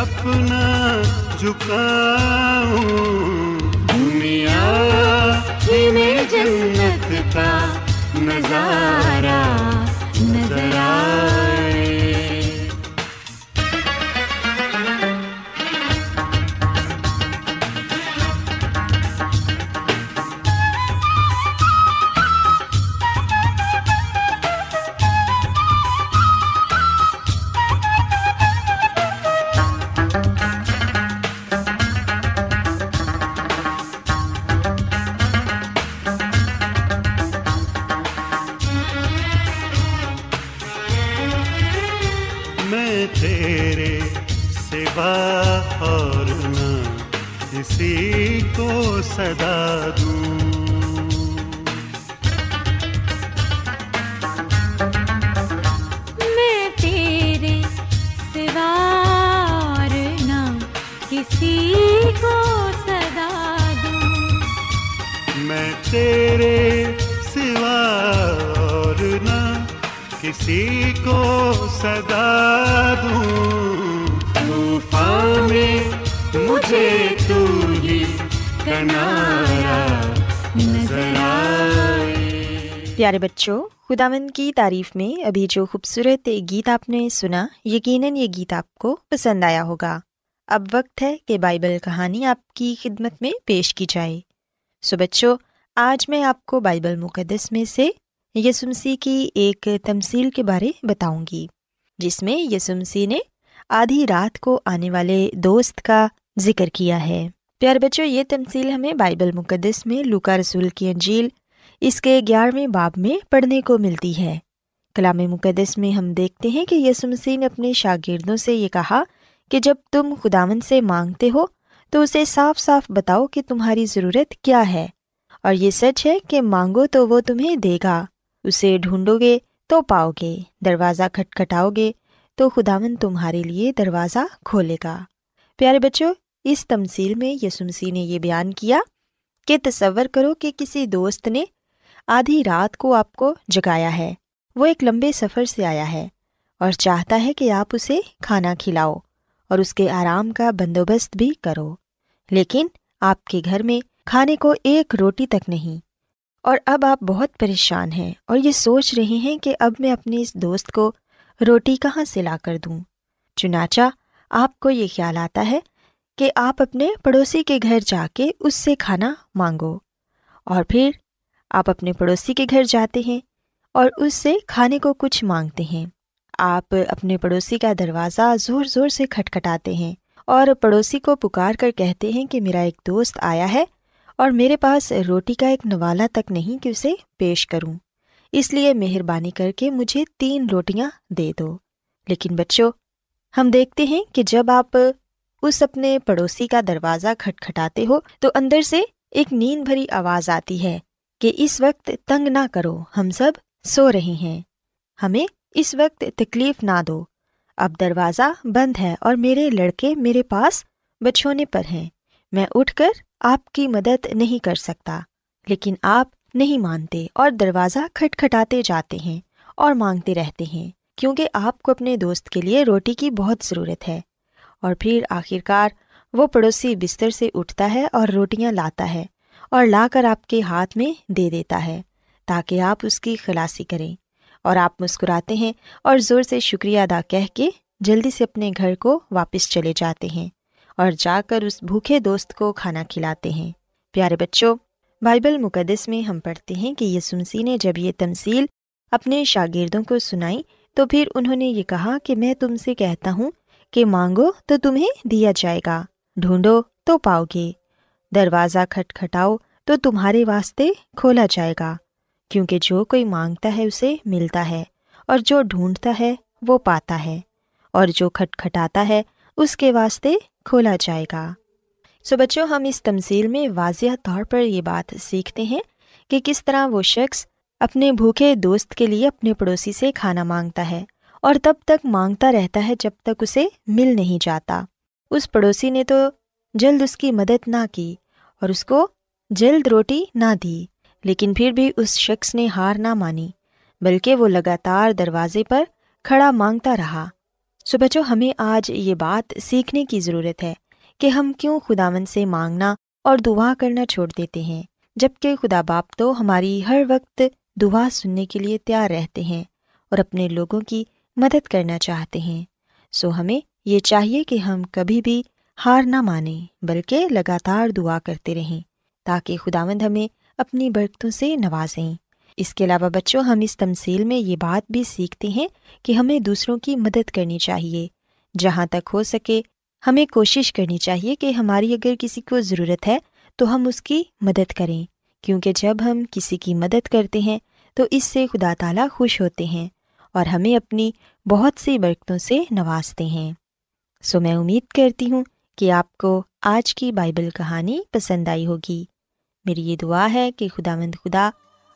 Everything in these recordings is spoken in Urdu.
اپنا جھکا تیرے سوا اور نہ کسی کو صدا دوں۔ طوفان میں مجھے تو ہی کنارا نظر آئے۔ پیارے بچوں، خداوند کی تعریف میں ابھی جو خوبصورت گیت آپ نے سنا، یقیناً یہ گیت آپ کو پسند آیا ہوگا۔ اب وقت ہے کہ بائبل کہانی آپ کی خدمت میں پیش کی جائے۔ سو بچوں آج میں آپ کو بائبل مقدس میں سے یسمسی کی ایک تمصیل کے بارے بتاؤں گی، جس میں یسمسی نے آدھی رات کو آنے والے دوست کا ذکر کیا ہے۔ پیار بچوں، یہ تمصیل ہمیں بائبل مقدس میں لوکا رسول کی انجیل اس کے گیارہویں باب میں پڑھنے کو ملتی ہے۔ کلام مقدس میں ہم دیکھتے ہیں کہ یسو مسیح نے اپنے شاگردوں سے یہ کہا کہ جب تم خداون سے مانگتے ہو تو اسے صاف صاف بتاؤ کہ تمہاری ضرورت کیا ہے۔ اور یہ سچ ہے کہ مانگو تو وہ تمہیں دے گا۔ اسے ڈھونڈو گے تو پاؤ گے دروازہ کھٹکھٹاؤ گے تو خداون تمہارے لیے دروازہ کھولے گا۔ پیارے بچوں، اس تمصیل میں یسمسی نے یہ بیان کیا کہ تصور کرو کہ کسی دوست نے آدھی رات کو آپ کو جگایا ہے۔ وہ ایک لمبے سفر سے آیا ہے اور چاہتا ہے کہ آپ اسے کھانا کھلاؤ اور اس کے آرام کا بندوبست بھی کرو۔ لیکن آپ کے گھر میں کھانے کو ایک روٹی تک نہیں۔ اور اب آپ بہت پریشان ہیں اور یہ سوچ رہے ہیں کہ اب میں اپنے اس دوست کو روٹی کہاں سے لا کر دوں۔ چنانچہ آپ کو یہ خیال آتا ہے کہ آپ اپنے پڑوسی کے گھر جا کے اس سے کھانا مانگو۔ اور پھر آپ اپنے پڑوسی کے گھر جاتے ہیں اور اس سے کھانے کو کچھ مانگتے ہیں۔ آپ اپنے پڑوسی کا دروازہ زور زور سے کھٹکھٹاتے ہیں اور پڑوسی کو پکار کر کہتے ہیں کہ میرا ایک دوست آیا ہے۔ اور میرے پاس روٹی کا ایک نوالا تک نہیں کہ اسے پیش کروں۔ اس لیے مہربانی کر کے مجھے تین روٹیاں دے دو۔ لیکن بچوں، ہم دیکھتے ہیں کہ جب آپ اس اپنے پڑوسی کا دروازہ کھٹکھٹاتے ہو تو اندر سے ایک نیند بھری آواز آتی ہے کہ اس وقت تنگ نہ کرو، ہم سب سو رہے ہیں۔ ہمیں اس وقت تکلیف نہ دو۔ اب دروازہ بند ہے اور میرے لڑکے میرے پاس بچھونے پر ہیں۔ میں اٹھ کر آپ کی مدد نہیں کر سکتا، لیکن آپ نہیں مانتے اور دروازہ کھٹکھٹاتے جاتے ہیں اور مانگتے رہتے ہیں، کیونکہ آپ کو اپنے دوست کے لیے روٹی کی بہت ضرورت ہے۔ اور پھر آخرکار وہ پڑوسی بستر سے اٹھتا ہے اور روٹیاں لاتا ہے اور لا کر آپ کے ہاتھ میں دے دیتا ہے تاکہ آپ اس کی خلاصی کریں۔ اور آپ مسکراتے ہیں اور زور سے شکریہ ادا کہہ کے جلدی سے اپنے گھر کو واپس چلے جاتے ہیں۔ اور جا کر اس بھوکے دوست کو کھانا کھلاتے ہیں۔ پیارے بچوں، بائبل مقدس میں ہم پڑھتے ہیں کہ یسمسی نے جب یہ تمصیل اپنے شاگردوں کو سنائی، تو پھر انہوں نے یہ کہا کہ میں تم سے کہتا ہوں کہ مانگو تو تمہیں دیا جائے گا، ڈھونڈو تو پاؤ گے، دروازہ کھٹکھٹاؤ تو تمہارے واسطے کھولا جائے گا، کیونکہ جو کوئی مانگتا ہے اسے ملتا ہے، اور جو ڈھونڈتا ہے وہ پاتا ہے، اور جو کھٹکھٹاتا ہے اس کے واسطے کھولا جائے گا۔ سو بچوں، ہم اس تمصیل میں واضح طور پر یہ بات سیکھتے ہیں کہ کس طرح وہ شخص اپنے بھوکے دوست کے لیے اپنے پڑوسی سے کھانا مانگتا ہے اور تب تک مانگتا رہتا ہے جب تک اسے مل نہیں جاتا۔ اس پڑوسی نے تو جلد اس کی مدد نہ کی اور اس کو جلد روٹی نہ دی، لیکن پھر بھی اس شخص نے ہار نہ مانی، بلکہ وہ لگاتار دروازے پر کھڑا مانگتا رہا۔ سو بچوں، ہمیں آج یہ بات سیکھنے کی ضرورت ہے کہ ہم کیوں خداون سے مانگنا اور دعا کرنا چھوڑ دیتے ہیں جبکہ خدا باپ تو ہماری ہر وقت دعا سننے کے لیے تیار رہتے ہیں اور اپنے لوگوں کی مدد کرنا چاہتے ہیں۔ سو ہمیں یہ چاہیے کہ ہم کبھی بھی ہار نہ مانیں، بلکہ لگاتار دعا کرتے رہیں تاکہ خداوند ہمیں اپنی برکتوں سے نوازیں۔ اس کے علاوہ بچوں، ہم اس تمصیل میں یہ بات بھی سیکھتے ہیں کہ ہمیں دوسروں کی مدد کرنی چاہیے۔ جہاں تک ہو سکے، ہمیں کوشش کرنی چاہیے کہ ہماری اگر کسی کو ضرورت ہے تو ہم اس کی مدد کریں۔ کیونکہ جب ہم کسی کی مدد کرتے ہیں تو اس سے خدا تعالیٰ خوش ہوتے ہیں اور ہمیں اپنی بہت سی برکتوں سے نوازتے ہیں۔ سو میں امید کرتی ہوں کہ آپ کو آج کی بائبل کہانی پسند آئی ہوگی۔ میری یہ دعا ہے کہ خدا مند خدا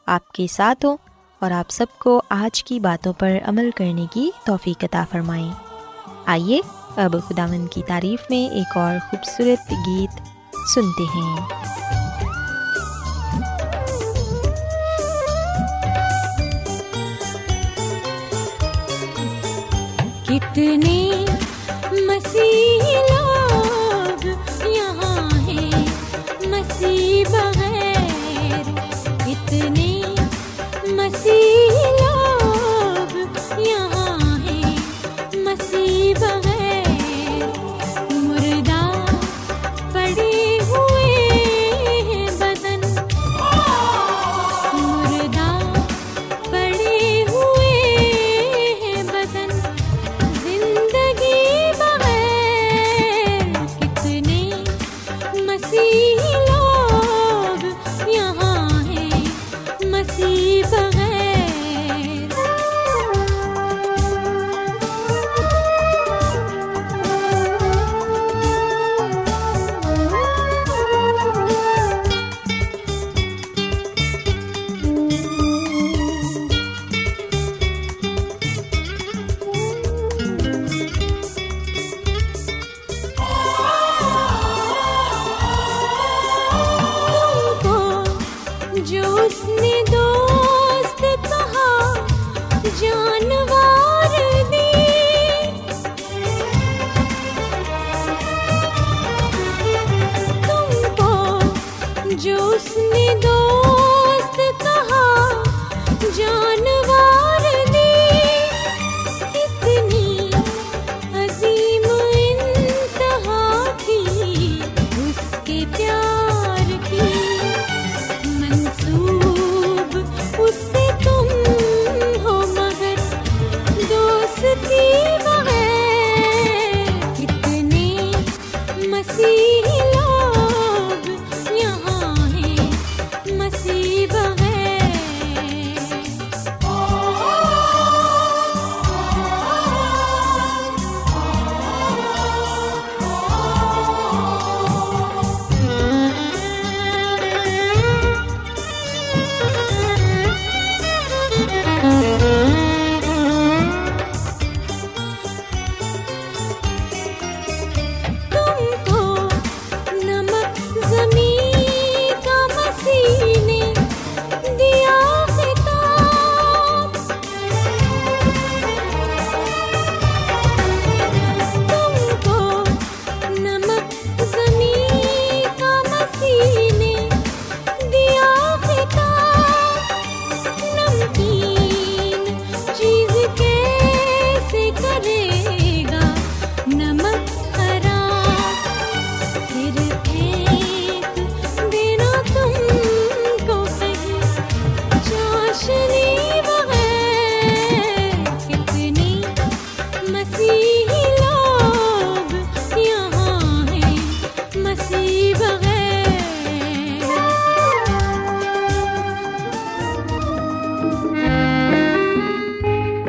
آپ کے ساتھ ہو اور آپ سب کو آج کی باتوں پر عمل کرنے کی توفیق عطا فرمائیں۔ آئیے اب خدا مند کی تعریف میں ایک اور خوبصورت گیت سنتے ہیں۔ کتنے مسیح لوگ یہاں ہیں، مسیح بغیر کتنے مسیح لوگ یہاں ہیں مسیح بغیر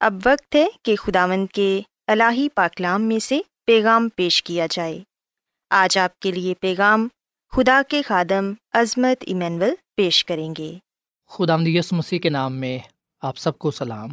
اب وقت ہے کہ خداوند کے الہی پاکلام میں سے پیغام پیش کیا جائے۔ آج آپ کے لیے پیغام خدا کے خادم عظمت ایمینول پیش کریں گے۔ خدا یس مسیح کے نام میں آپ سب کو سلام۔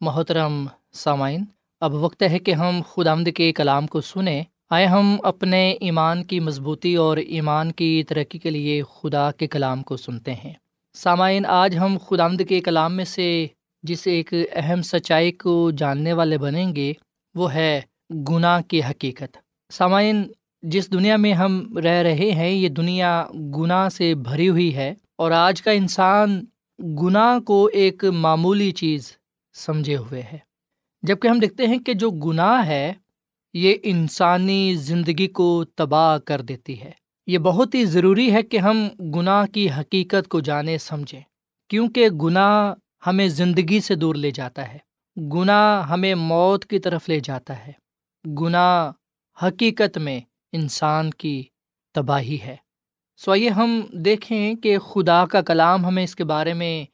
محترم سامعین، اب وقت ہے کہ ہم خدامد کے کلام کو سنیں۔ آئے ہم اپنے ایمان کی مضبوطی اور ایمان کی ترقی کے لیے خدا کے کلام کو سنتے ہیں۔ سامعین، آج ہم خدامد کے کلام میں سے جس ایک اہم سچائی کو جاننے والے بنیں گے، وہ ہے گناہ کی حقیقت۔ سامعین، جس دنیا میں ہم رہ رہے ہیں، یہ دنیا گناہ سے بھری ہوئی ہے اور آج کا انسان گناہ کو ایک معمولی چیز سمجھے ہوئے ہے۔ جبکہ ہم دیکھتے ہیں کہ جو گناہ ہے، یہ انسانی زندگی کو تباہ کر دیتی ہے۔ یہ بہت ہی ضروری ہے کہ ہم گناہ کی حقیقت کو جانیں سمجھیں۔ کیونکہ گناہ ہمیں زندگی سے دور لے جاتا ہے۔ گناہ ہمیں موت کی طرف لے جاتا ہے۔ گناہ حقیقت میں انسان کی تباہی ہے۔ سو یہ ہم دیکھیں کہ خدا کا کلام ہمیں اس کے بارے میں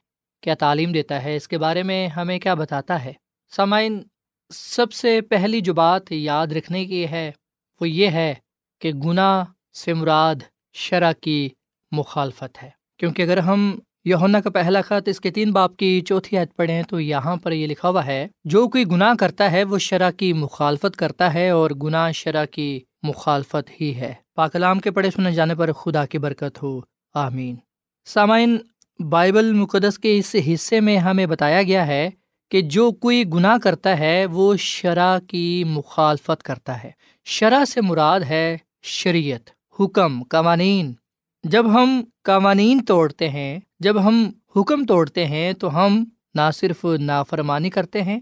کیا تعلیم دیتا ہے، اس کے بارے میں ہمیں کیا بتاتا ہے۔ سامعین، سب سے پہلی جو بات یاد رکھنے کی ہے وہ یہ ہے کہ گناہ سے مراد شرح کی مخالفت ہے۔ کیونکہ اگر ہم یونا کا پہلا خط اس کے تین باپ کی چوتھی عید پڑھیں تو یہاں پر یہ لکھا ہوا ہے، جو کوئی گناہ کرتا ہے وہ شرح کی مخالفت کرتا ہے اور گناہ شرح کی مخالفت ہی ہے۔ پاکلام کے پڑھے سنے جانے پر خدا کی برکت ہو۔ آمین۔ سامعین، بائبل مقدس کے اس حصے میں ہمیں بتایا گیا ہے کہ جو کوئی گناہ کرتا ہے وہ شرح کی مخالفت کرتا ہے۔ شرح سے مراد ہے شریعت، حکم، قوانین۔ جب ہم قوانین توڑتے ہیں، جب ہم حکم توڑتے ہیں، تو ہم نہ صرف نافرمانی کرتے ہیں،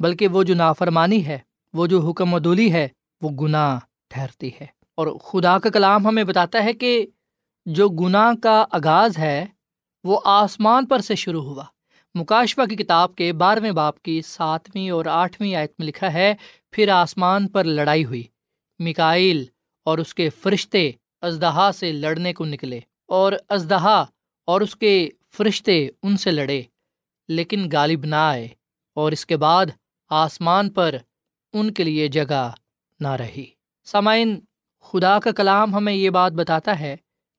بلکہ وہ جو نافرمانی ہے، وہ جو حکم عدولی ہے، وہ گناہ ٹھہرتی ہے۔ اور خدا کا کلام ہمیں بتاتا ہے کہ جو گناہ کا آغاز ہے، وہ آسمان پر سے شروع ہوا۔ مکاشفہ کی کتاب کے بارہویں باپ کی ساتویں اور آٹھویں آیت میں لکھا ہے، پھر آسمان پر لڑائی ہوئی۔ مکائل اور اس کے فرشتے ازدہا سے لڑنے کو نکلے اور ازدہا اور اس کے فرشتے ان سے لڑے، لیکن غالب نہ آئے اور اس کے بعد آسمان پر ان کے لیے جگہ نہ رہی۔ سامعین، خدا کا کلام ہمیں یہ بات بتاتا ہے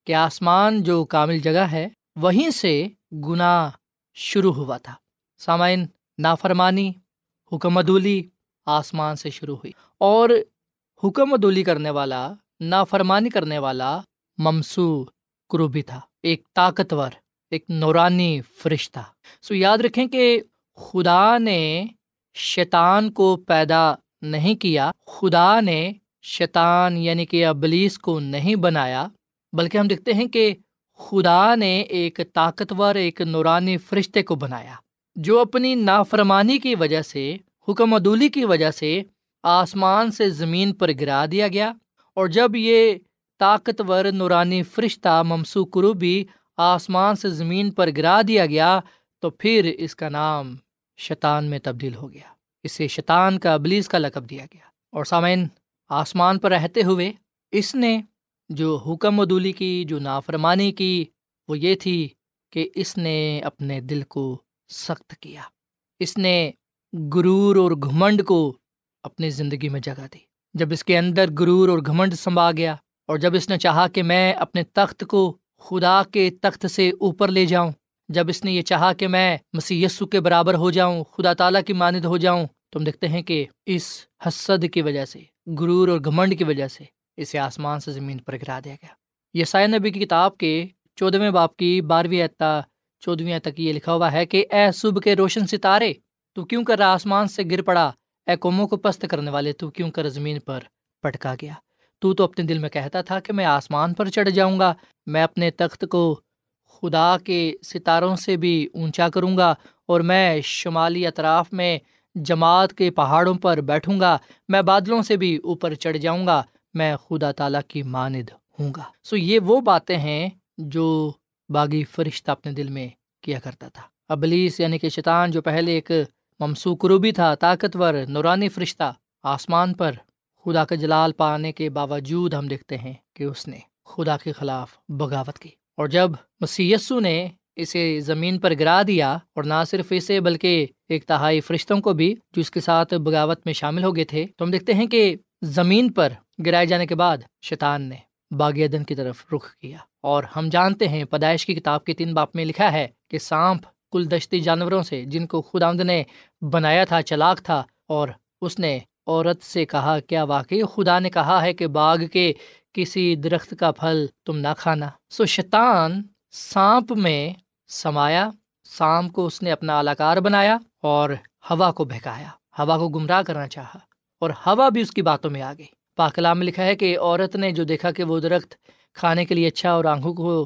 کہ آسمان جو کامل جگہ ہے، وہیں سے گناہ شروع ہوا تھا۔ سامعین، نافرمانی، حکم عدولی آسمان سے شروع ہوئی اور حکم عدولی کرنے والا نافرمانی کرنے والا ممسو کروبی تھا، ایک طاقتور، ایک نورانی فرشتہ۔ سو یاد رکھیں کہ خدا نے شیطان کو پیدا نہیں کیا، خدا نے شیطان یعنی کہ ابلیس کو نہیں بنایا، بلکہ ہم دیکھتے ہیں کہ خدا نے ایک طاقتور، ایک نورانی فرشتے کو بنایا، جو اپنی نافرمانی کی وجہ سے، حکم عدولی کی وجہ سے آسمان سے زمین پر گرا دیا گیا۔ اور جب یہ طاقتور نورانی فرشتہ ممسو کروبی آسمان سے زمین پر گرا دیا گیا، تو پھر اس کا نام شیطان میں تبدیل ہو گیا۔ اسے شیطان کا ابلیس کا لقب دیا گیا۔ اور سامعین، آسمان پر رہتے ہوئے اس نے جو حکم عدولی کی، جو نافرمانی کی، وہ یہ تھی کہ اس نے اپنے دل کو سخت کیا۔ اس نے غرور اور گھمنڈ کو اپنی زندگی میں جگہ دی۔ جب اس کے اندر غرور اور گھمنڈ سنبھا گیا اور جب اس نے چاہا کہ میں اپنے تخت کو خدا کے تخت سے اوپر لے جاؤں، جب اس نے یہ چاہا کہ میں مسی کے برابر ہو جاؤں، خدا تعالیٰ کی مانند ہو جاؤں، تم دیکھتے ہیں کہ اس حسد کی وجہ سے، غرور اور گھمنڈ کی وجہ سے اسے آسمان سے زمین پر گرا دیا گیا۔ یہ نبی کی کتاب کے چودھویں باپ کی بارہویں اعتا چودھویں تک یہ لکھا ہوا ہے کہ اے صبح کے روشن ستارے، تو کیوں کر آسمان سے گر پڑا؟ اے قوموں کو پست کرنے والے تو کیوں کر زمین پر پٹکا گیا؟ تو تو اپنے دل میں کہتا تھا کہ میں آسمان پر چڑھ جاؤں گا، میں اپنے تخت کو خدا کے ستاروں سے بھی اونچا کروں گا اور میں شمالی اطراف میں جماعت کے پہاڑوں پر بیٹھوں گا، میں بادلوں سے بھی اوپر چڑھ جاؤں گا، میں خدا تعالیٰ کی ماند ہوں گا۔ سو یہ وہ باتیں ہیں جو باغی فرشتہ اپنے دل میں کیا کرتا تھا۔ ابلیس یعنی کہ شیطان جو پہلے ایک ممسو کروبی تھا طاقتور نورانی فرشتہ آسمان پر خدا کا جلال پانے کے باوجود ہم دیکھتے ہیں کہ اس نے خدا کے خلاف بغاوت کی۔ اور جب مسیسو نے اسے زمین پر گرا دیا اور نہ صرف اسے بلکہ ایک تہائی فرشتوں کو بھی جو اس کے ساتھ بغاوت میں شامل ہو گئے تھے، تو ہم دیکھتے ہیں کہ زمین پر گرائے جانے کے بعد شیطان نے باغ عدن کی طرف رخ کیا۔ اور ہم جانتے ہیں، پیدائش کی کتاب کے تین باپ میں لکھا ہے کہ سانپ کل دشتی جانوروں سے جن کو خدا نے بنایا تھا، چلاک تھا اور اس نے عورت سے کہا، کیا واقعی خدا نے کہا ہے کہ باغ کے کسی درخت کا پھل تم نہ کھانا؟ سو شیطان سانپ میں سمایا، سانپ کو اس نے اپنا الاکار بنایا اور ہوا کو بہکایا، ہوا کو گمراہ کرنا چاہا اور ہوا بھی اس کی باتوں میں آ گئی پاکلام میں لکھا ہے کہ عورت نے جو دیکھا کہ وہ درخت کھانے کے لیے اچھا اور آنکھوں کو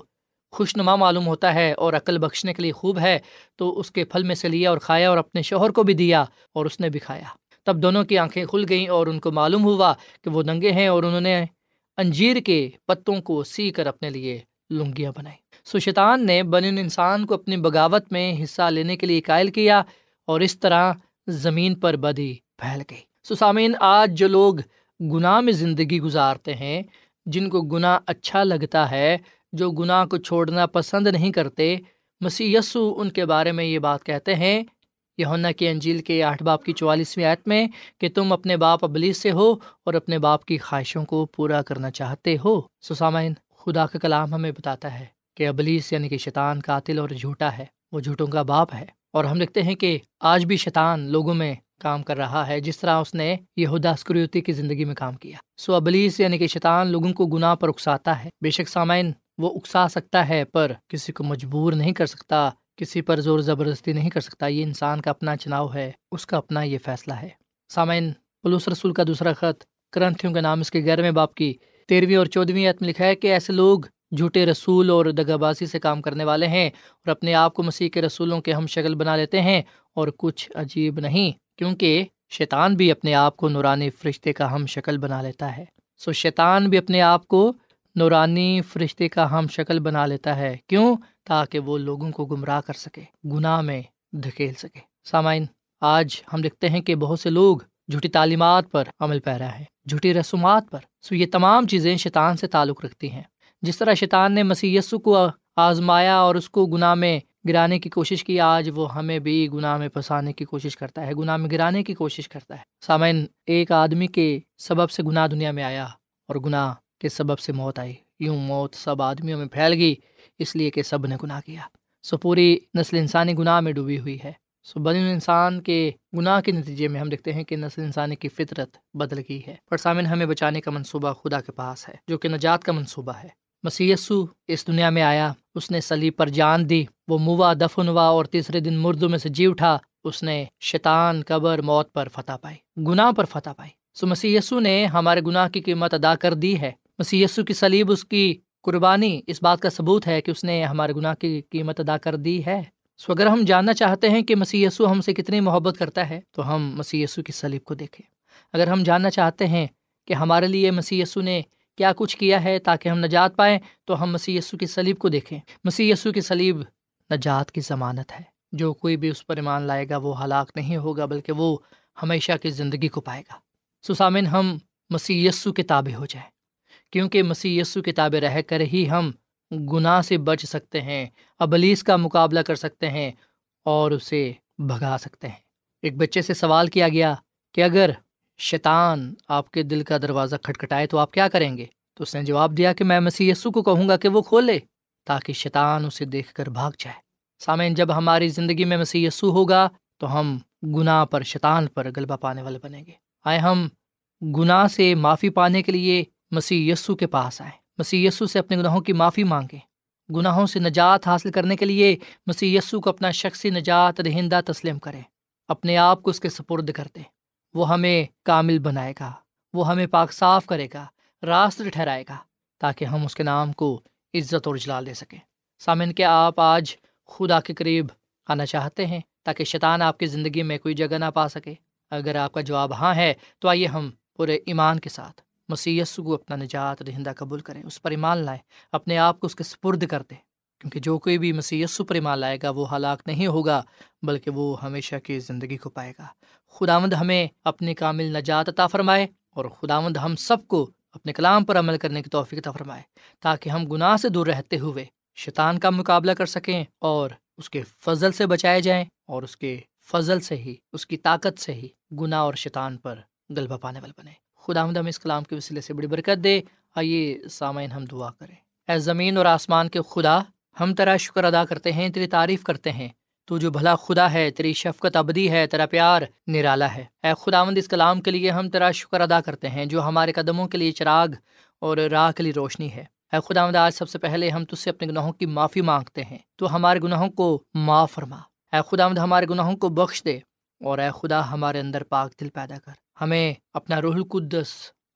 خوش نما معلوم ہوتا ہے اور عقل بخشنے کے لیے خوب ہے، تو اس کے پھل میں سے لیا اور کھایا اور اپنے شوہر کو بھی دیا اور اس نے بھی کھایا۔ تب دونوں کی آنکھیں کھل گئیں اور ان کو معلوم ہوا کہ وہ ننگے ہیں اور انہوں نے انجیر کے پتوں کو سی کر اپنے لیے لنگیاں بنائی سو شیطان نے بن انسان کو اپنی بغاوت میں حصہ لینے کے لیے قائل کیا اور اس طرح زمین پر بدی پھیل گئی۔ سو سامعین، آج جو لوگ گناہ میں زندگی گزارتے ہیں، جن کو گناہ اچھا لگتا ہے جو گناہ کو چھوڑنا پسند نہیں کرتے مسی یسو ان کے بارے میں یہ بات کہتے ہیں۔ یونا کی انجیل کے آٹھ باپ کی چوالیسویں آیت میں کہ تم اپنے باپ ابلیس سے ہو اور اپنے باپ کی خواہشوں کو پورا کرنا چاہتے ہو۔ سسامین خدا کا کلام ہمیں بتاتا ہے کہ ابلیس یعنی کہ شیطان قاتل اور جھوٹا ہے۔ وہ جھوٹوں کا باپ ہے۔ اور ہم دیکھتے ہیں کہ آج بھی شیطان لوگوں میں کام کر رہا ہے، جس طرح اس نے یہ اسکریوتی کی زندگی میں کام کیا۔ سو ابلیس یعنی کہ شیطان لوگوں کو گناہ پر اکساتا ہے۔ بے شک سامعین وہ اکسا سکتا ہے، پر کسی کو مجبور نہیں کر سکتا، کسی پر زور زبردستی نہیں کر سکتا، یہ انسان کا اپنا چناؤ ہے، اس کا اپنا یہ فیصلہ ہے۔ سامعین پلوس رسول کا دوسرا خط، کرنتھیوں کے نام اس کے گیارہویں باپ کی تیرہویں اور چودھویں عت میں لکھا ہے کہ ایسے لوگ جھوٹے رسول اور دگا بازی سے کام کرنے والے ہیں اور اپنے آپ کو مسیح کے رسولوں کے ہم شکل بنا لیتے ہیں اور کچھ عجیب نہیں، کیونکہ شیطان بھی اپنے آپ کو نورانی فرشتے کا ہم شکل بنا لیتا ہے۔ سو شیطان بھی اپنے آپ کو نورانی فرشتے کا ہم شکل بنا لیتا ہے۔ کیوں؟ تاکہ وہ لوگوں کو گمراہ کر سکے، گناہ میں دھکیل سکے۔ سامعین، آج ہم دیکھتے ہیں کہ بہت سے لوگ جھوٹی تعلیمات پر عمل پیرا ہے، جھوٹی رسومات پر۔ سو یہ تمام چیزیں شیطان سے تعلق رکھتی ہیں۔ جس طرح شیطان نے مسی کو آزمایا اور اس کو گناہ میں گرانے کی کوشش کی، آج وہ ہمیں بھی گناہ میں پھنسانے کی کوشش کرتا ہے، گناہ میں گرانے کی کوشش کرتا ہے۔ سامعین، ایک آدمی کے سبب سے گناہ دنیا میں آیا اور گناہ کے سبب سے موت آئی۔ یوں موت سب آدمیوں میں پھیل گئی، اس لیے کہ سب نے گناہ کیا۔ سو پوری نسل انسانی گناہ میں ڈوبی ہوئی ہے۔ سو بن انسان کے گناہ کے نتیجے میں ہم دیکھتے ہیں کہ نسل انسانی کی فطرت بدل گئی ہے۔ پر سامن ہمیں بچانے کا منصوبہ خدا کے پاس ہے، جو کہ نجات کا منصوبہ ہے۔ مسیسو اس دنیا میں آیا، اس نے سلی پر جان دی، وہ موا دفن ہوا اور تیسرے دن مردوں میں سے جی اٹھا، اس نے شیطان، قبر، موت پر فتح پائی، گناہ پر فتح پائی۔ سو مسیسو نے ہمارے گناہ کی قیمت ادا کر دی ہے۔ مسیسو کی سلیب اس کی قربانی اس بات کا ثبوت ہے کہ اس نے ہمارے گناہ کی قیمت ادا کر دی ہے۔ سو اگر ہم جاننا چاہتے ہیں کہ مسی یسو ہم سے کتنی محبت کرتا ہے، تو ہم مسی یسو کی سلیب کو دیکھیں۔ اگر ہم جاننا چاہتے ہیں کہ ہمارے لیے مسی یسو نے کیا کچھ کیا ہے تاکہ ہم نجات پائیں، تو ہم مسی یسو کی سلیب کو دیکھیں۔ مسی یسو کی سلیب نجات کی ضمانت ہے۔ جو کوئی بھی اس پر ایمان لائے گا، وہ ہلاک نہیں ہوگا، بلکہ وہ ہمیشہ کی زندگی کو پائے گا۔ سسامن ہم مسی یسو کے تابع ہو جائیں۔ کیونکہ مسی یسو کتاب رہ کر ہی ہم گناہ سے بچ سکتے ہیں، ابلیس کا مقابلہ کر سکتے ہیں اور اسے بھگا سکتے ہیں۔ ایک بچے سے سوال کیا گیا کہ اگر شیطان آپ کے دل کا دروازہ کھٹکھٹائے تو آپ کیا کریں گے؟ تو اس نے جواب دیا کہ میں مسی یسو کو کہوں گا کہ وہ کھولے تاکہ شیطان اسے دیکھ کر بھاگ جائے۔ سامعین، جب ہماری زندگی میں مسی یسو ہوگا تو ہم گناہ پر، شیطان پر غلبہ پانے والے بنیں گے۔ آئے ہم گناہ سے معافی پانے کے لیے مسیح یسو کے پاس آئیں مسیح یسو سے اپنے گناہوں کی معافی مانگیں گناہوں سے نجات حاصل کرنے کے لیے مسیح یسو کو اپنا شخصی نجات دہندہ تسلیم کریں اپنے آپ کو اس کے سپرد کر دیں وہ ہمیں کامل بنائے گا۔ وہ ہمیں پاک صاف کرے گا۔ راست ٹھہرائے گا تاکہ ہم اس کے نام کو عزت اور اجلال دے سکیں۔ سامن کے آپ آج خدا کے قریب آنا چاہتے ہیں تاکہ شیطان آپ کی زندگی میں کوئی جگہ نہ پا سکے؟ اگر آپ کا جواب ہاں ہے تو آئیے ہم پورے ایمان کے ساتھ۔ مسی کو اپنا نجات دہندہ قبول کریں، اس پر ایمان لائیں، اپنے آپ کو اس کے سپرد کر دیں۔ کیونکہ جو کوئی بھی مسی پر ایمان لائے گا، وہ ہلاک نہیں ہوگا، بلکہ وہ ہمیشہ کی زندگی کو پائے گا۔ خداوند ہمیں اپنی کامل نجات عطا فرمائے اور خداوند ہم سب کو اپنے کلام پر عمل کرنے کی توفیق عطا فرمائے، تاکہ ہم گناہ سے دور رہتے ہوئے شیطان کا مقابلہ کر سکیں اور اس کے فضل سے بچائے جائیں اور اس کے فضل سے ہی، اس کی طاقت سے ہی گناہ اور شیطان پر غلبہ پانے والے بنے خدا ہم اس کلام کے وسیلے سے بڑی برکت دے۔ آئیے سامعین، ہم دعا کریں۔ اے زمین اور آسمان کے خدا، ہم تیرا شکر ادا کرتے ہیں، تیری تعریف کرتے ہیں۔ تو جو بھلا خدا ہے، تیری شفقت ابدی ہے، تیرا پیار نرالا ہے۔ اے خداوند، اس کلام کے لیے ہم تیرا شکر ادا کرتے ہیں، جو ہمارے قدموں کے لیے چراغ اور راہ کے لیے روشنی ہے۔ اے خداوند، آج سب سے پہلے ہم تجھ سے اپنے گناہوں کی معافی مانگتے ہیں۔ تو ہمارے گناہوں کو معاف فرما۔ اے خداوند، ہمارے گناہوں کو بخش دے۔ اور اے خدا، ہمارے اندر پاک دل پیدا کر۔ ہمیں اپنا روح القدس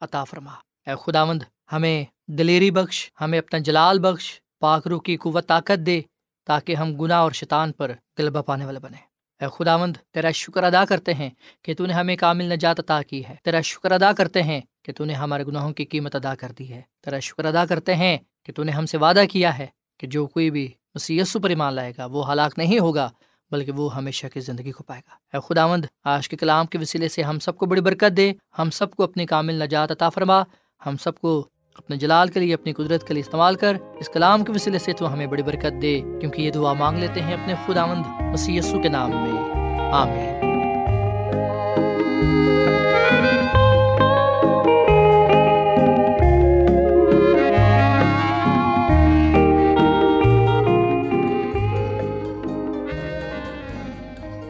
عطا فرما۔ اے خداوند، ہمیں دلیری بخش، ہمیں اپنا جلال بخش، پاک روح کی قوت، طاقت دے تاکہ ہم گناہ اور شیطان پر غلبہ پانے والے بنے اے خداوند، تیرا شکر ادا کرتے ہیں کہ تو نے ہمیں کامل نجات عطا کی ہے۔ تیرا شکر ادا کرتے ہیں کہ تو نے ہمارے گناہوں کی قیمت ادا کر دی ہے۔ تیرا شکر ادا کرتے ہیں کہ تو نے ہم سے وعدہ کیا ہے کہ جو کوئی بھی مسیح پر ایمان لائے گا، وہ ہلاک نہیں ہوگا بلکہ وہ ہمیشہ کی زندگی کو پائے گا۔ اے خداوند، آج کے کلام کے وسیلے سے ہم سب کو بڑی برکت دے، ہم سب کو اپنی کامل نجات عطا فرما، ہم سب کو اپنے جلال کے لیے، اپنی قدرت کے لیے استعمال کر، اس کلام کے وسیلے سے تو ہمیں بڑی برکت دے، کیونکہ یہ دعا مانگ لیتے ہیں اپنے خداوند مسیح کے نام میں۔ آمین۔